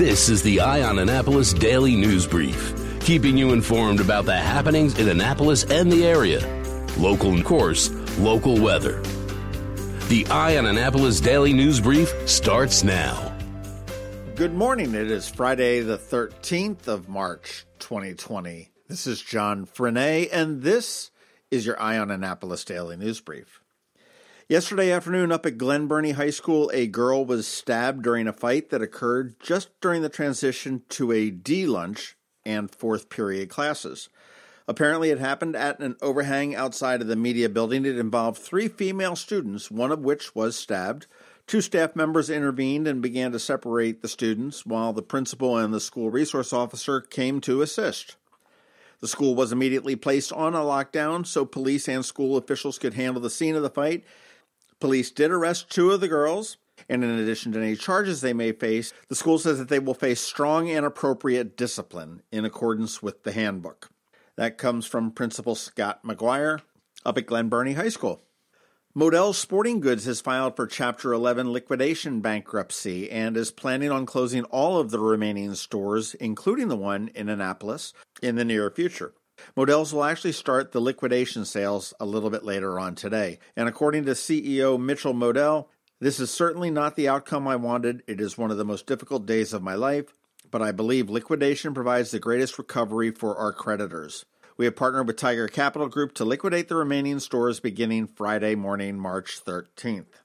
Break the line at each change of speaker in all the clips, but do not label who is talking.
This is the Eye on Annapolis Daily News Brief, keeping you informed about the happenings in Annapolis and the area. Local, of course, local weather. The Eye on Annapolis Daily News Brief starts now.
Good morning. It is Friday, the 13th of March, 2020. This is John Frenaye, and this is your Eye on Annapolis Daily News Brief. Yesterday afternoon, up at Glen Burnie High School, a girl was stabbed during a fight that occurred just during the transition to a D lunch and fourth period classes. Apparently, it happened at an overhang outside of the media building. It involved three female students, one of which was stabbed. Two staff members intervened and began to separate the students, while the principal and the school resource officer came to assist. The school was immediately placed on a lockdown so police and school officials could handle the scene of the fight Police did arrest two of the girls, and in addition to any charges they may face, the school says that they will face strong and appropriate discipline in accordance with the handbook. That comes from Principal Scott McGuire up at Glen Burnie High School. Modell's Sporting Goods has filed for Chapter 11 liquidation bankruptcy and is planning on closing all of the remaining stores, including the one in Annapolis, in the near future. Modell's will actually start the liquidation sales a little bit later on today. And according to CEO Mitchell Modell, this is certainly not the outcome I wanted. It is one of the most difficult days of my life, but I believe liquidation provides the greatest recovery for our creditors. We have partnered with Tiger Capital Group to liquidate the remaining stores beginning Friday morning, March 13th.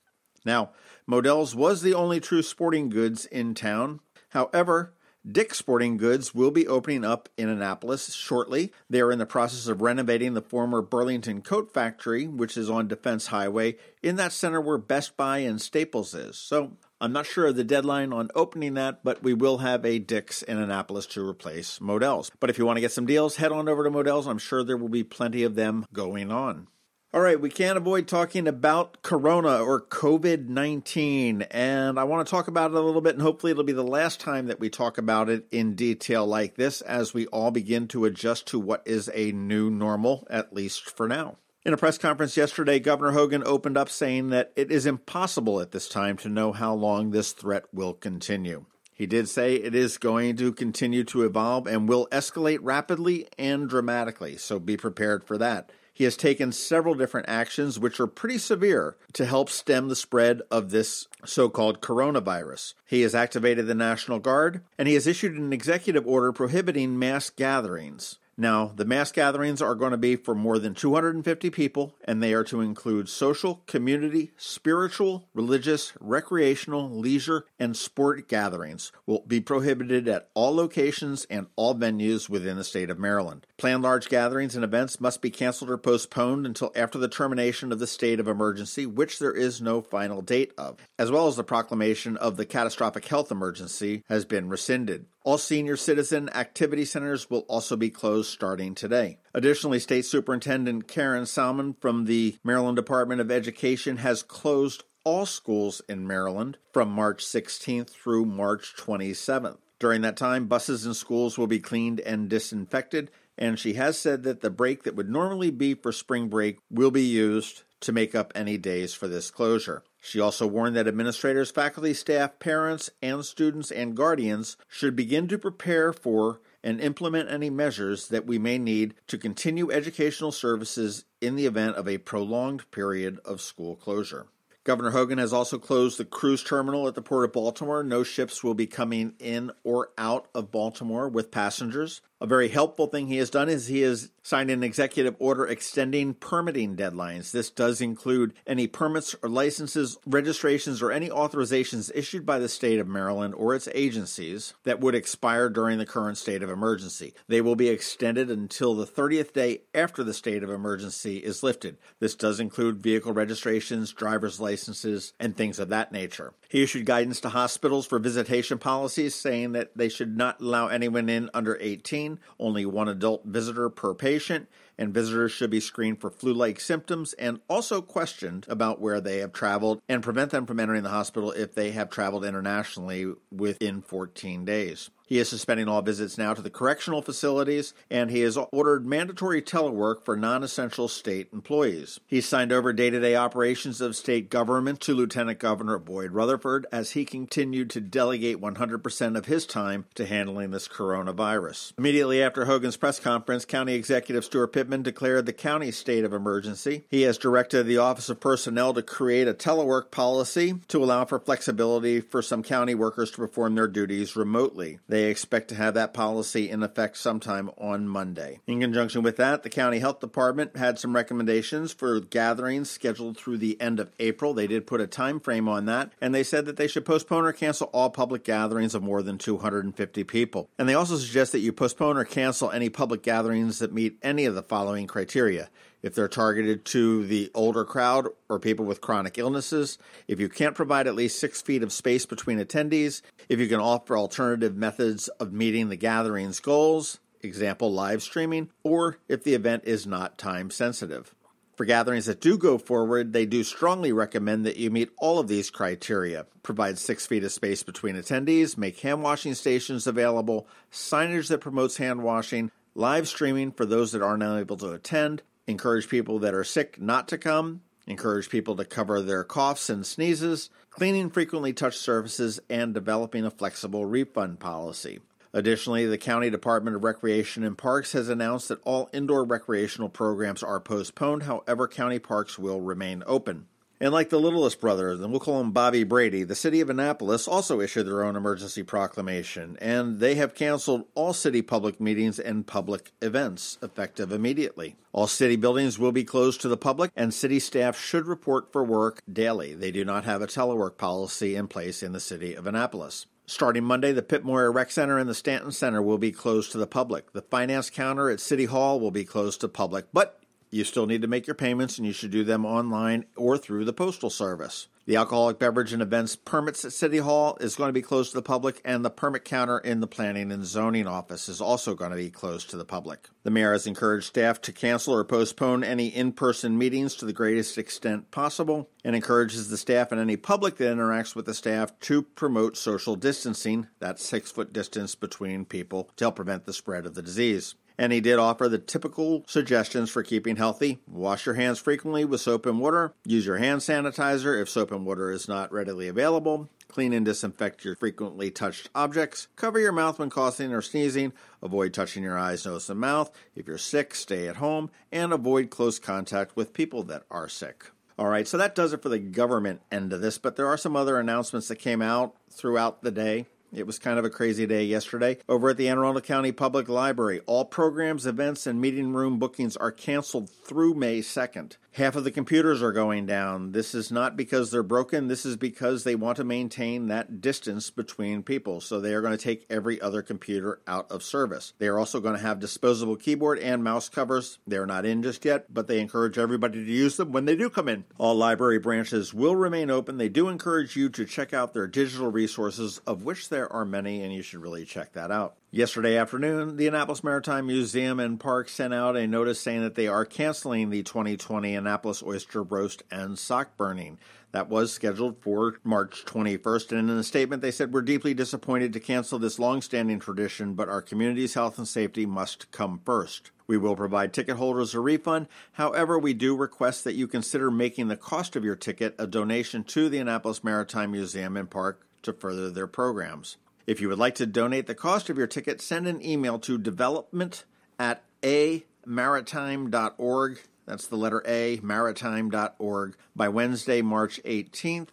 Now, Modell's was the only true sporting goods in town. However, Dick's Sporting Goods will be opening up in Annapolis shortly. They are in the process of renovating the former Burlington Coat Factory, which is on Defense Highway, in that center where Best Buy and Staples is. So I'm not sure of the deadline on opening that, but we will have a Dick's in Annapolis to replace Modell's. But if you want to get some deals, head on over to Modell's. I'm sure there will be plenty of them going on. All right, we can't avoid talking about Corona or COVID 19, and I want to talk about it a little bit, and hopefully it'll be the last time that we talk about it in detail like this as we all begin to adjust to what is a new normal, at least for now. In a press conference yesterday, Governor Hogan opened up saying that it is impossible at this time to know how long this threat will continue. He did say it is going to continue to evolve and will escalate rapidly and dramatically, so be prepared for that. He has taken several different actions, which are pretty severe, to help stem the spread of this so called coronavirus. He has activated the National Guard, and he has issued an executive order prohibiting mass gatherings. Now, the mass gatherings are going to be for more than 250 people, and they are to include social, community, spiritual, religious, recreational, leisure, and sport gatherings. Will be prohibited at all locations and all venues within the state of Maryland. Planned large gatherings and events must be canceled or postponed until after the termination of the state of emergency, which there is no final date of, as well as the proclamation of the catastrophic health emergency has been rescinded. All senior citizen activity centers will also be closed starting today. Additionally, State Superintendent Karen Salmon from the Maryland Department of Education has closed all schools in Maryland from March 16th through March 27th. During that time, buses and schools will be cleaned and disinfected, and she has said that the break that would normally be for spring break will be used to make up any days for this closure. She also warned that administrators, faculty, staff, parents, and students and guardians should begin to prepare for and implement any measures that we may need to continue educational services in the event of a prolonged period of school closure. Governor Hogan has also closed the cruise terminal at the Port of Baltimore. No ships will be coming in or out of Baltimore with passengers. A very helpful thing he has done is he has signed an executive order extending permitting deadlines. This does include any permits or licenses, registrations, or any authorizations issued by the state of Maryland or its agencies that would expire during the current state of emergency. They will be extended until the 30th day after the state of emergency is lifted. This does include vehicle registrations, driver's licenses, and things of that nature. He issued guidance to hospitals for visitation policies saying that they should not allow anyone in under 18 only one adult visitor per patient, and visitors should be screened for flu like symptoms and also questioned about where they have traveled and prevent them from entering the hospital if they have traveled internationally within 14 days. He is suspending all visits now to the correctional facilities, and he has ordered mandatory telework for non essential state employees. He signed over day to day operations of state government to Lieutenant Governor Boyd Rutherford as he continued to delegate 100% of his time to handling this coronavirus. Immediately after Hogan's press conference, County Executive Steuart Pittman declared the county state of emergency. He has directed the Office of Personnel to create a telework policy to allow for flexibility for some county workers to perform their duties remotely. They expect to have that policy in effect sometime on Monday. In conjunction with that, the County Health Department had some recommendations for gatherings scheduled through the end of April. They did put a time frame on that, and they said that they should postpone or cancel all public gatherings of more than 250 people. And they also suggest that you postpone or cancel any public gatherings that meet any of the following criteria if they're targeted to the older crowd or people with chronic illnesses, if you can't provide at least six feet of space between attendees, if you can offer alternative methods of meeting the gathering's goals, example live streaming, or if the event is not time sensitive. For gatherings that do go forward, they do strongly recommend that you meet all of these criteria. Provide six feet of space between attendees, make hand washing stations available, signage that promotes hand washing, live streaming for those that aren't able to attend, encourage people that are sick not to come, encourage people to cover their coughs and sneezes, cleaning frequently touched surfaces, and developing a flexible refund policy. Additionally, the County Department of Recreation and Parks has announced that all indoor recreational programs are postponed, however, county parks will remain open. And like the littlest brother, and we'll call him Bobby Brady, the city of Annapolis also issued their own emergency proclamation, and they have canceled all city public meetings and public events effective immediately. All city buildings will be closed to the public, and city staff should report for work daily. They do not have a telework policy in place in the city of Annapolis. Starting Monday, the Pip Rec Center and the Stanton Center will be closed to the public. The finance counter at City Hall will be closed to public, but you still need to make your payments and you should do them online or through the Postal Service. The alcoholic beverage and events permits at City Hall is going to be closed to the public, and the permit counter in the Planning and Zoning Office is also going to be closed to the public. The mayor has encouraged staff to cancel or postpone any in person meetings to the greatest extent possible and encourages the staff and any public that interacts with the staff to promote social distancing, that six foot distance between people, to help prevent the spread of the disease. And he did offer the typical suggestions for keeping healthy. Wash your hands frequently with soap and water. Use your hand sanitizer if soap and water is not readily available. Clean and disinfect your frequently touched objects. Cover your mouth when coughing or sneezing. Avoid touching your eyes, nose, and mouth. If you're sick, stay at home. And avoid close contact with people that are sick. All right, so that does it for the government end of this, but there are some other announcements that came out throughout the day. It was kind of a crazy day yesterday. Over at the Anne Arundel County Public Library, all programs, events, and meeting room bookings are canceled through May 2nd. Half of the computers are going down. This is not because they're broken, this is because they want to maintain that distance between people. So they are going to take every other computer out of service. They are also going to have disposable keyboard and mouse covers. They're not in just yet, but they encourage everybody to use them when they do come in. All library branches will remain open. They do encourage you to check out their digital resources, of which there are many, and you should really check that out. Yesterday afternoon, the Annapolis Maritime Museum and Park sent out a notice saying that they are canceling the 2020 Annapolis Oyster Roast and Sock Burning. That was scheduled for March 21st, and in a statement they said, We're deeply disappointed to cancel this long-standing tradition, but our community's health and safety must come first. We will provide ticket holders a refund. However, we do request that you consider making the cost of your ticket a donation to the Annapolis Maritime Museum and Park to further their programs. If you would like to donate the cost of your ticket, send an email to development at amaritime.org. That's the letter A, maritime.org, by Wednesday, March 18th,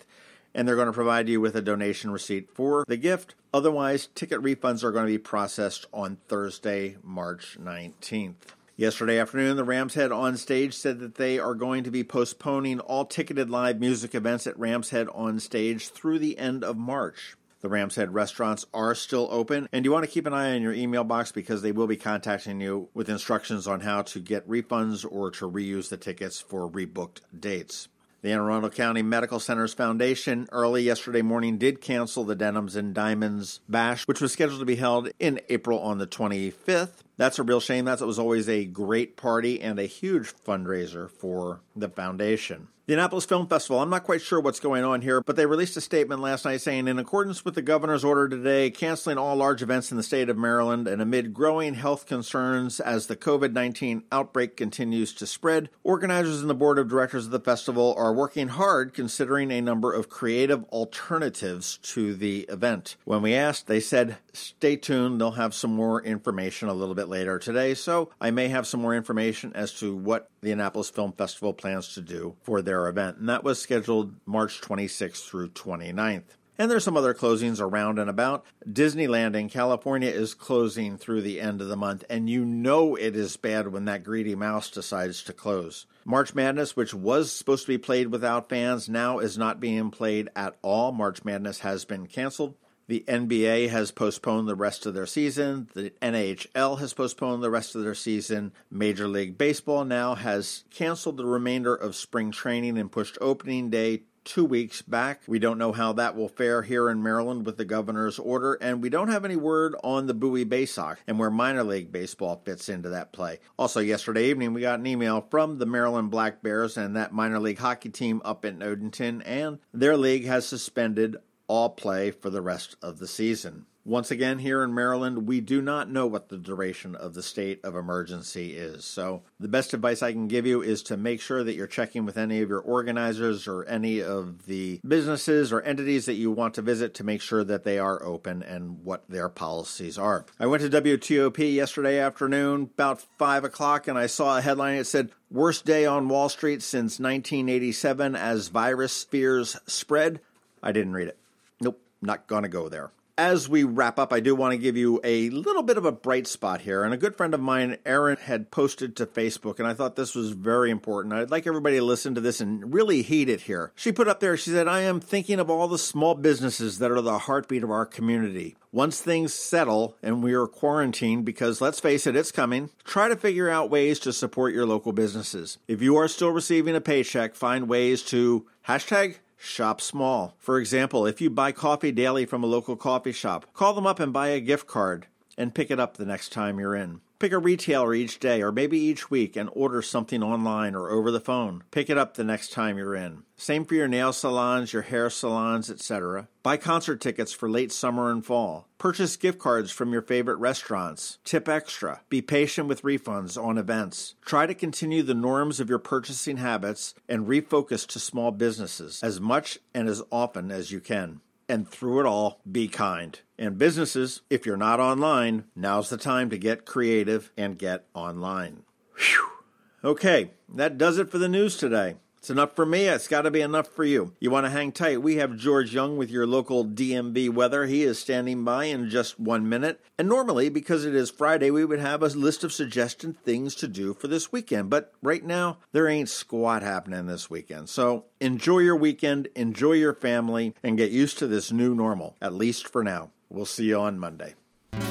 and they're going to provide you with a donation receipt for the gift. Otherwise, ticket refunds are going to be processed on Thursday, March 19th. Yesterday afternoon, the Rams Head on stage said that they are going to be postponing all ticketed live music events at Rams Head on stage through the end of March. The Rams Head restaurants are still open, and you want to keep an eye on your email box because they will be contacting you with instructions on how to get refunds or to reuse the tickets for rebooked dates. The Anne Arundel County Medical Centers Foundation early yesterday morning did cancel the Denims and Diamonds Bash, which was scheduled to be held in April on the 25th. That's a real shame. That it was always a great party and a huge fundraiser for the foundation. The Annapolis Film Festival, I'm not quite sure what's going on here, but they released a statement last night saying, in accordance with the governor's order today, canceling all large events in the state of Maryland and amid growing health concerns as the COVID 19 outbreak continues to spread, organizers and the board of directors of the festival are working hard considering a number of creative alternatives to the event. When we asked, they said, stay tuned, they'll have some more information a little bit later today, so I may have some more information as to what the Annapolis Film Festival plans to do for their their event, and that was scheduled March 26th through 29th. And there's some other closings around and about. Disneyland in California is closing through the end of the month, and you know it is bad when that greedy mouse decides to close. March Madness, which was supposed to be played without fans, now is not being played at all. March Madness has been canceled. The NBA has postponed the rest of their season. The NHL has postponed the rest of their season. Major League Baseball now has canceled the remainder of spring training and pushed opening day two weeks back. We don't know how that will fare here in Maryland with the governor's order, and we don't have any word on the Bowie Baysox and where minor league baseball fits into that play. Also, yesterday evening, we got an email from the Maryland Black Bears and that minor league hockey team up in Odenton, and their league has suspended all play for the rest of the season. Once again, here in Maryland, we do not know what the duration of the state of emergency is. So, the best advice I can give you is to make sure that you're checking with any of your organizers or any of the businesses or entities that you want to visit to make sure that they are open and what their policies are. I went to WTOP yesterday afternoon, about 5 o'clock, and I saw a headline. It said, Worst day on Wall Street since 1987 as virus fears spread. I didn't read it. Not going to go there. As we wrap up, I do want to give you a little bit of a bright spot here. And a good friend of mine, Erin, had posted to Facebook, and I thought this was very important. I'd like everybody to listen to this and really heed it here. She put up there, she said, I am thinking of all the small businesses that are the heartbeat of our community. Once things settle and we are quarantined, because let's face it, it's coming, try to figure out ways to support your local businesses. If you are still receiving a paycheck, find ways to hashtag Shop small. For example, if you buy coffee daily from a local coffee shop, call them up and buy a gift card and pick it up the next time you're in. Pick a retailer each day or maybe each week and order something online or over the phone. Pick it up the next time you're in. Same for your nail salons, your hair salons, etc. Buy concert tickets for late summer and fall. Purchase gift cards from your favorite restaurants. Tip extra. Be patient with refunds on events. Try to continue the norms of your purchasing habits and refocus to small businesses as much and as often as you can and through it all, be kind. And businesses, if you're not online, now's the time to get creative and get online. Whew. Okay, that does it for the news today. It's enough for me. It's got to be enough for you. You want to hang tight. We have George Young with your local DMV weather. He is standing by in just one minute. And normally, because it is Friday, we would have a list of suggested things to do for this weekend. But right now, there ain't squat happening this weekend. So enjoy your weekend, enjoy your family, and get used to this new normal, at least for now. We'll see you on Monday.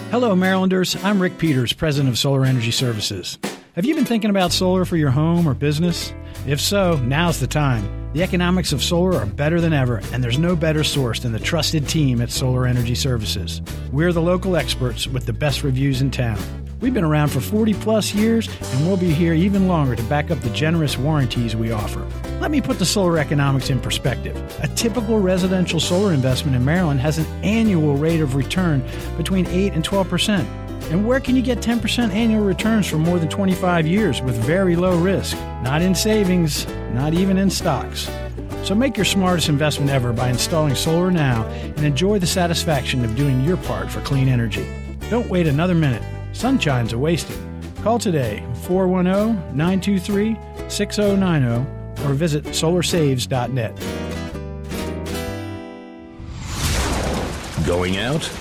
Hello, Marylanders. I'm Rick Peters, president of Solar Energy Services. Have you been thinking about solar for your home or business? If so, now's the time. The economics of solar are better than ever, and there's no better source than the trusted team at Solar Energy Services. We're the local experts with the best reviews in town. We've been around for 40 plus years, and we'll be here even longer to back up the generous warranties we offer. Let me put the solar economics in perspective. A typical residential solar investment in Maryland has an annual rate of return between 8 and 12 percent. And where can you get 10% annual returns for more than 25 years with very low risk? Not in savings, not even in stocks. So make your smartest investment ever by installing solar now and enjoy the satisfaction of doing your part for clean energy. Don't wait another minute. Sunshine's a wasting. Call today 410 923 6090 or visit solarsaves.net.
Going out?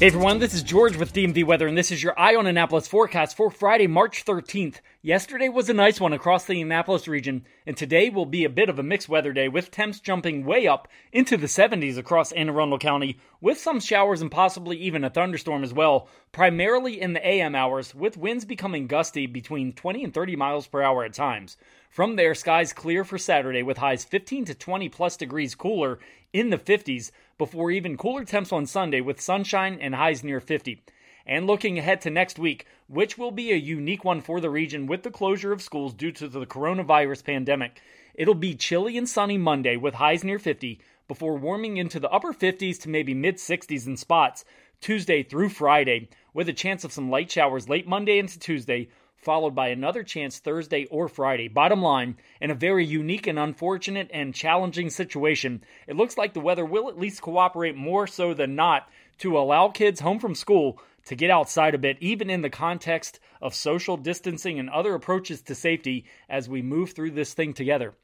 Hey everyone, this is George with DMV Weather, and this is your Eye on Annapolis forecast for Friday, March 13th. Yesterday was a nice one across the Annapolis region, and today will be a bit of a mixed weather day with temps jumping way up into the 70s across Anne Arundel County, with some showers and possibly even a thunderstorm as well, primarily in the AM hours, with winds becoming gusty between 20 and 30 miles per hour at times. From there, skies clear for Saturday with highs 15 to 20 plus degrees cooler in the 50s before even cooler temps on Sunday with sunshine and highs near 50. And looking ahead to next week, which will be a unique one for the region with the closure of schools due to the coronavirus pandemic. It'll be chilly and sunny Monday with highs near 50 before warming into the upper 50s to maybe mid 60s in spots Tuesday through Friday, with a chance of some light showers late Monday into Tuesday, followed by another chance Thursday or Friday. Bottom line, in a very unique and unfortunate and challenging situation, it looks like the weather will at least cooperate more so than not to allow kids home from school to get outside a bit, even in the context of social distancing and other approaches to safety as we move through this thing together.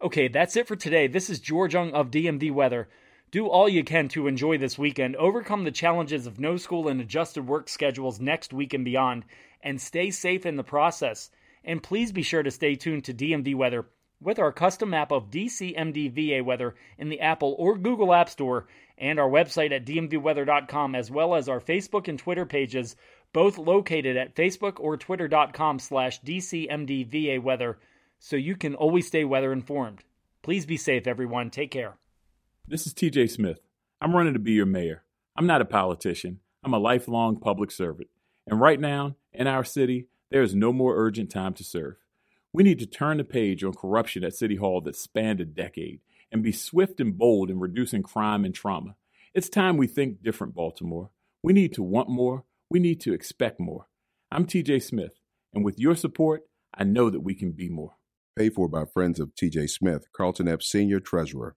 Okay, that's it for today. This is George Young of DMV Weather. Do all you can to enjoy this weekend, overcome the challenges of no school and adjusted work schedules next week and beyond, and stay safe in the process. And please be sure to stay tuned to DMV Weather with our custom map of DCMDVA weather in the Apple or Google App Store and our website at dmvweather.com as well as our Facebook and Twitter pages both located at facebook or twitter.com slash dcmdva weather so you can always stay weather informed. Please be safe everyone. Take care.
This is TJ Smith. I'm running to be your mayor. I'm not a politician. I'm a lifelong public servant. And right now, in our city, there is no more urgent time to serve. We need to turn the page on corruption at City Hall that spanned a decade and be swift and bold in reducing crime and trauma. It's time we think different, Baltimore. We need to want more. We need to expect more. I'm TJ Smith, and with your support, I know that we can be more.
Paid for by friends of TJ Smith, Carlton Epps Senior Treasurer.